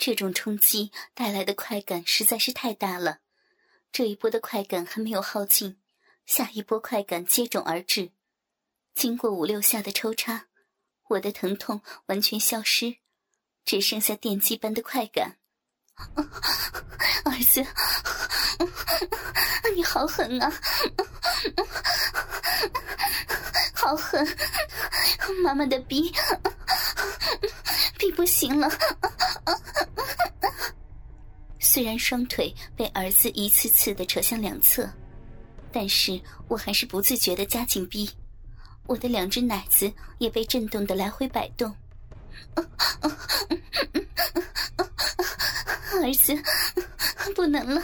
这种冲击带来的快感实在是太大了。这一波的快感还没有耗尽，下一波快感接踵而至。经过五六下的抽插，我的疼痛完全消失，只剩下电击般的快感。儿子，你好狠啊！好狠！妈妈的逼，逼不行了。虽然双腿被儿子一次次的扯向两侧，但是我还是不自觉的夹紧逼，我的两只奶子也被震动的来回摆动。儿子，不能了，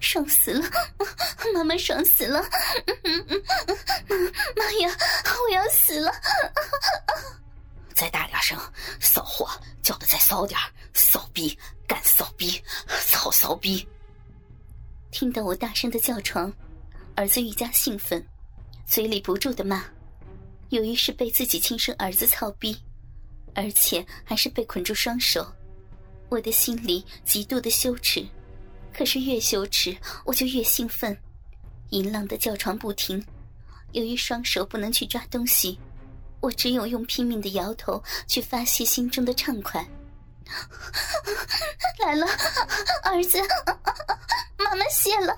爽死了，妈妈爽死了，妈呀，我要死了！再大点声，骚货叫的再骚点骚逼，干骚逼，操骚逼！听到我大声的叫床，儿子愈加兴奋，嘴里不住的骂。由于是被自己亲生儿子操逼，而且还是被捆住双手。我的心里极度的羞耻，可是越羞耻我就越兴奋，淫浪的叫床不停。由于双手不能去抓东西，我只有用拼命的摇头去发泄心中的畅快。来了，儿子，妈妈谢了，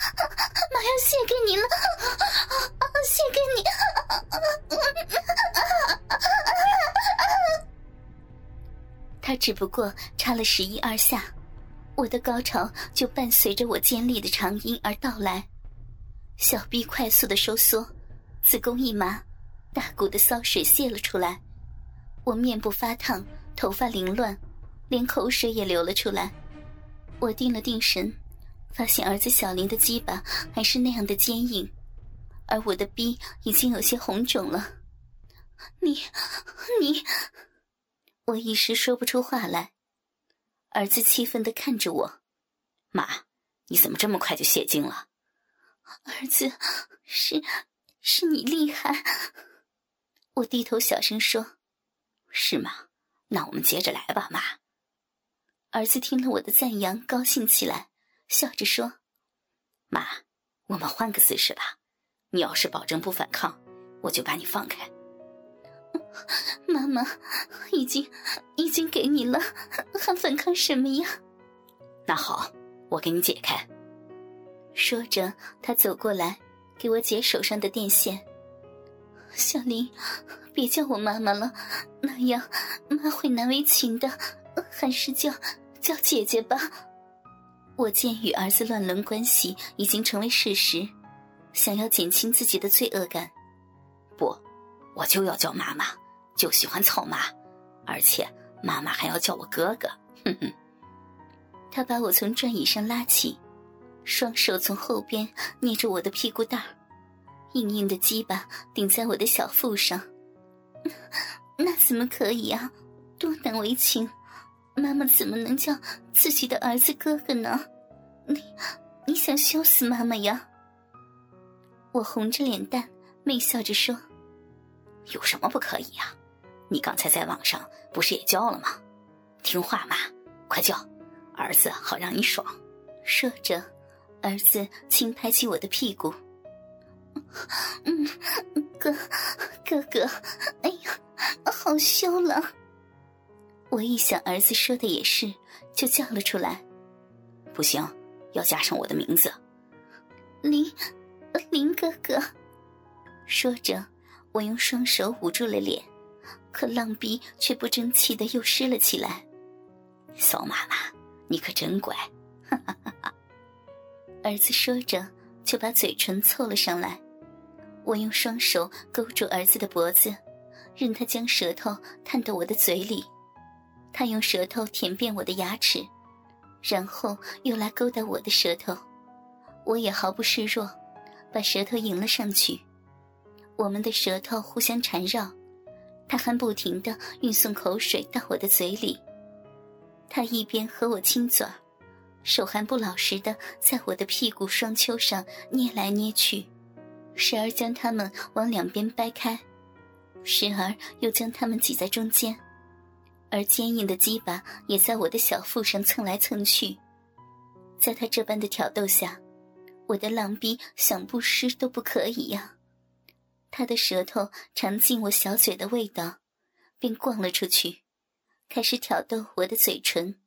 妈要谢给你了，谢给你。他只不过插了十一二下，我的高潮就伴随着我尖利的长音而到来，小臂快速的收缩，子宫一麻，大股的骚水泄了出来，我面部发烫，头发凌乱，连口水也流了出来。我定了定神，发现儿子小林的鸡巴还是那样的坚硬，而我的逼已经有些红肿了。你，你。我一时说不出话来，儿子气愤的看着我：“妈，你怎么这么快就泄精了？”儿子，是，是你厉害。我低头小声说：“是吗？那我们接着来吧，妈。”儿子听了我的赞扬，高兴起来，笑着说：“妈，我们换个姿势吧。你要是保证不反抗，我就把你放开。”妈妈，已经已经给你了，还反抗什么呀？那好，我给你解开。说着，他走过来，给我解手上的电线。小林，别叫我妈妈了，那样妈会难为情的，还是叫叫姐姐吧。我见与儿子乱伦关系已经成为事实，想要减轻自己的罪恶感。不，我就要叫妈妈。就喜欢操妈，而且妈妈还要叫我哥哥。哼哼。他把我从转椅上拉起，双手从后边捏着我的屁股蛋儿，硬硬的鸡巴顶在我的小腹上。那怎么可以啊？多难为情！妈妈怎么能叫自己的儿子哥哥呢？你你想羞死妈妈呀？我红着脸蛋，媚笑着说：“有什么不可以呀？”你刚才在网上不是也叫了吗？听话嘛，快叫，儿子好让你爽。说着，儿子轻拍起我的屁股。嗯，哥，哥哥，哎呀，好羞了。我一想儿子说的也是，就叫了出来。不行，要加上我的名字，林，林哥哥。说着，我用双手捂住了脸。可浪逼却不争气的又湿了起来。骚妈妈，你可真乖！哈哈哈哈儿子说着，就把嘴唇凑了上来。我用双手勾住儿子的脖子，任他将舌头探到我的嘴里。他用舌头舔遍我的牙齿，然后又来勾搭我的舌头。我也毫不示弱，把舌头迎了上去。我们的舌头互相缠绕。他还不停的运送口水到我的嘴里。他一边和我亲嘴儿，手还不老实的在我的屁股双丘上捏来捏去，时而将它们往两边掰开，时而又将它们挤在中间。而坚硬的鸡巴也在我的小腹上蹭来蹭去。在他这般的挑逗下，我的浪逼想不湿都不可以呀。他的舌头尝尽我小嘴的味道，便逛了出去，开始挑逗我的嘴唇。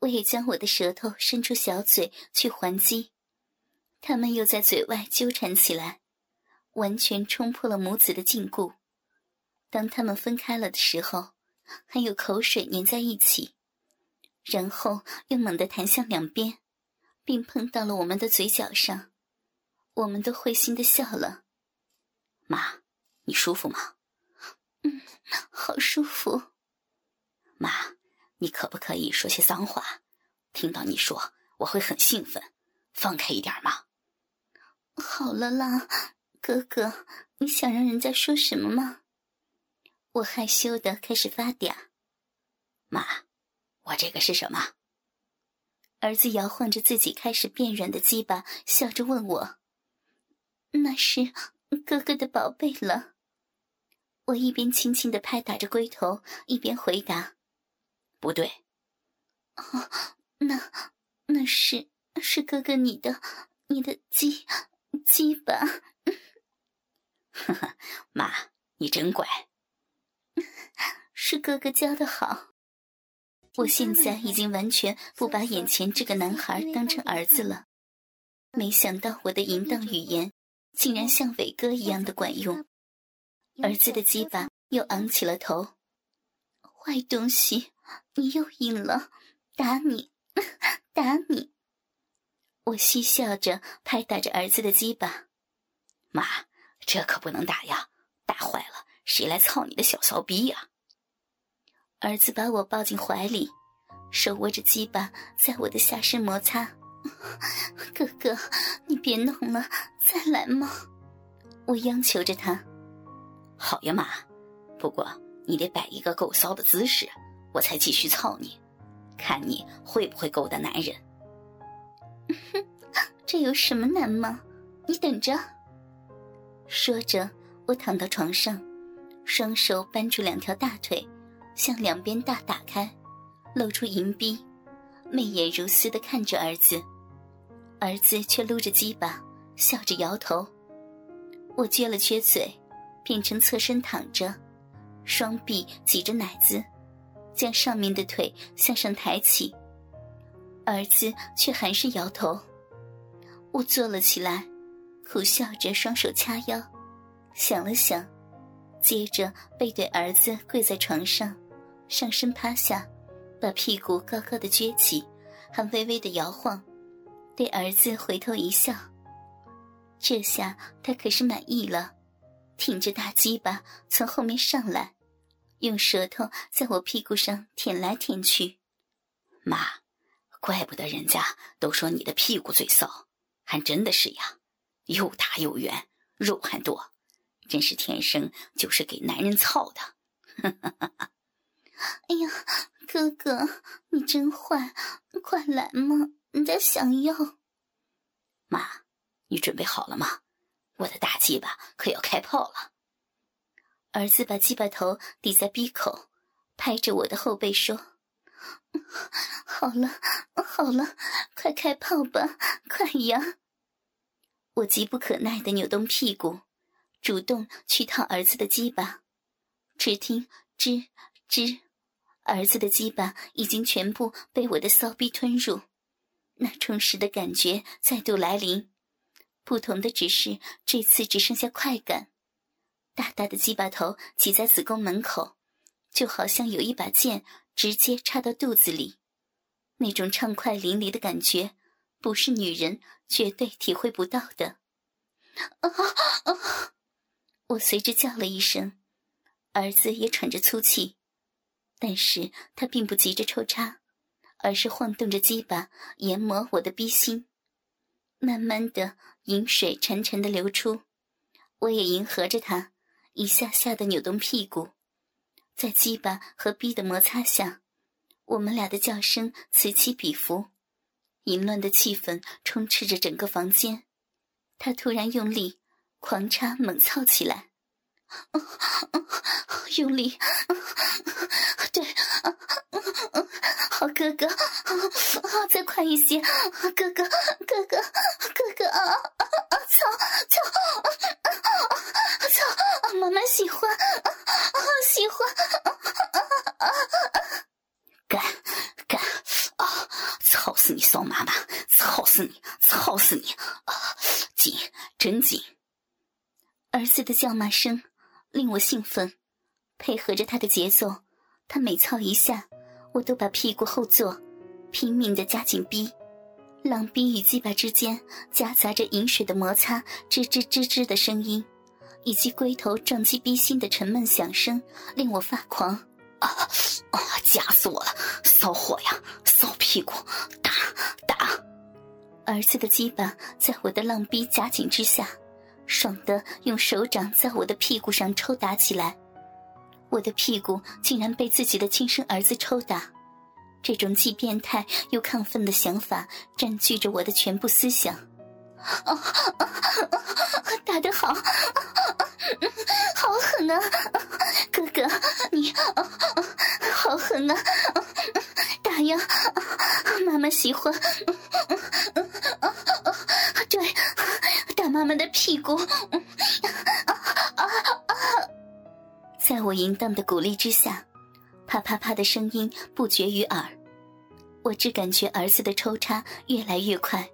我也将我的舌头伸出小嘴去还击，他们又在嘴外纠缠起来，完全冲破了母子的禁锢。当他们分开了的时候，还有口水粘在一起，然后又猛地弹向两边，并碰到了我们的嘴角上。我们都会心的笑了。妈，你舒服吗？嗯，好舒服。妈。你可不可以说些脏话？听到你说，我会很兴奋。放开一点吗？好了啦，哥哥，你想让人家说什么吗？我害羞的开始发嗲。妈，我这个是什么？儿子摇晃着自己开始变软的鸡巴，笑着问我：“那是哥哥的宝贝了。”我一边轻轻的拍打着龟头，一边回答。不对，哦，那那是是哥哥你的你的鸡鸡巴？呵呵，妈，你真乖。是哥哥教的好。我现在已经完全不把眼前这个男孩当成儿子了。没想到我的淫荡语言竟然像伟哥一样的管用。儿子的鸡巴又昂起了头。坏东西！你又硬了，打你，打你！我嬉笑着拍打着儿子的鸡巴。妈，这可不能打呀，打坏了谁来操你的小骚逼呀？儿子把我抱进怀里，手握着鸡巴在我的下身摩擦。哥哥，你别弄了，再来嘛！我央求着他。好呀，妈，不过你得摆一个够骚的姿势。我才继续操你，看你会不会勾搭男人。哼，这有什么难吗？你等着。说着，我躺到床上，双手扳住两条大腿，向两边大打开，露出银逼，媚眼如丝的看着儿子。儿子却撸着鸡巴，笑着摇头。我撅了撅嘴，变成侧身躺着，双臂挤着奶子。将上面的腿向上抬起，儿子却还是摇头。我坐了起来，苦笑着，双手掐腰，想了想，接着背对儿子跪在床上，上身趴下，把屁股高高的撅起，还微微的摇晃，对儿子回头一笑。这下他可是满意了，挺着大鸡巴从后面上来。用舌头在我屁股上舔来舔去，妈，怪不得人家都说你的屁股最骚，还真的是呀，又大又圆，肉还多，真是天生就是给男人操的。哈哈哈哈哎呀，哥哥，你真坏，快来嘛，人家想要。妈，你准备好了吗？我的大鸡巴可要开炮了。儿子把鸡巴头抵在鼻口，拍着我的后背说：“ 好了，好了，快开炮吧，快呀！”我急不可耐的扭动屁股，主动去烫儿子的鸡巴。只听吱吱，儿子的鸡巴已经全部被我的骚逼吞入，那充实的感觉再度来临。不同的只是，这次只剩下快感。大大的鸡巴头挤在子宫门口，就好像有一把剑直接插到肚子里，那种畅快淋漓的感觉，不是女人绝对体会不到的。啊啊！我随之叫了一声，儿子也喘着粗气，但是他并不急着抽插，而是晃动着鸡巴研磨我的逼心，慢慢的饮水潺潺的流出，我也迎合着他。一下下的扭动屁股，在鸡巴和逼的摩擦下，我们俩的叫声此起彼伏，淫乱的气氛充斥着整个房间。他突然用力狂插猛操起来，用力，对，好哥哥，再快一些，哥哥，哥哥，哥哥啊！操操，操！妈妈喜欢，喜欢，干干啊！操死你，骚妈妈！操死你，操死你！紧，真紧！儿子的叫骂声令我兴奋，配合着他的节奏，他每操一下，我都把屁股后坐，拼命的夹紧逼，浪逼与鸡巴之间夹杂着饮水的摩擦，吱吱吱吱的声音，以及龟头撞击逼心的沉闷响声，令我发狂。啊啊！夹死我了，骚货呀，骚屁股，打打！儿子的鸡巴在我的浪逼夹紧之下。爽的用手掌在我的屁股上抽打起来，我的屁股竟然被自己的亲生儿子抽打，这种既变态又亢奋的想法占据着我的全部思想。打得好，好狠啊！哥哥，你好狠啊！打呀，妈妈喜欢。们。的屁股，在我淫荡的鼓励之下，啪啪啪的声音不绝于耳。我只感觉儿子的抽插越来越快，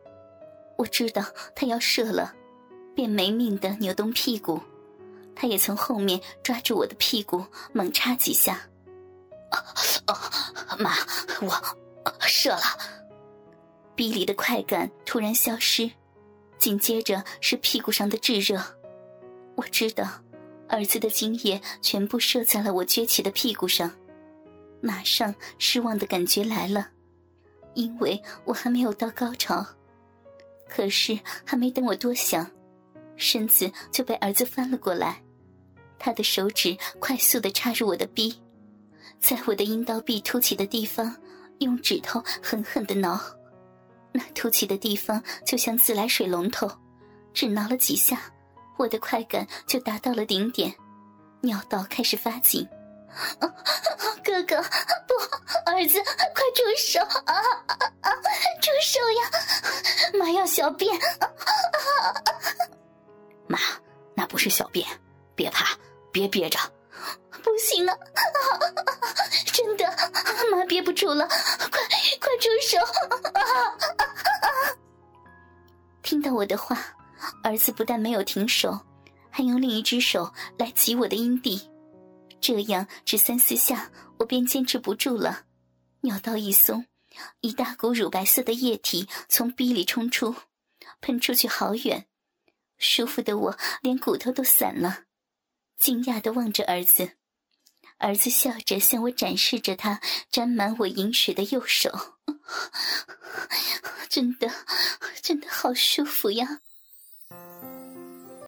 我知道他要射了，便没命的扭动屁股。他也从后面抓住我的屁股，猛插几下。哦，妈，我射了。逼离的快感突然消失。紧接着是屁股上的炙热，我知道，儿子的精液全部射在了我撅起的屁股上，马上失望的感觉来了，因为我还没有到高潮。可是还没等我多想，身子就被儿子翻了过来，他的手指快速的插入我的逼，在我的阴道壁凸起的地方，用指头狠狠的挠。那凸起的地方就像自来水龙头，只挠了几下，我的快感就达到了顶点，尿道开始发紧。哥哥，不，儿子，快住手！啊啊啊！住手呀！妈要小便！妈，那不是小便，别怕，别憋着。不行了，真的，妈憋不住了，快快住手！听到我的话，儿子不但没有停手，还用另一只手来挤我的阴蒂，这样只三四下，我便坚持不住了，尿道一松，一大股乳白色的液体从逼里冲出，喷出去好远，舒服的我连骨头都散了，惊讶的望着儿子。儿子笑着向我展示着他沾满我饮水的右手，真的，真的好舒服呀。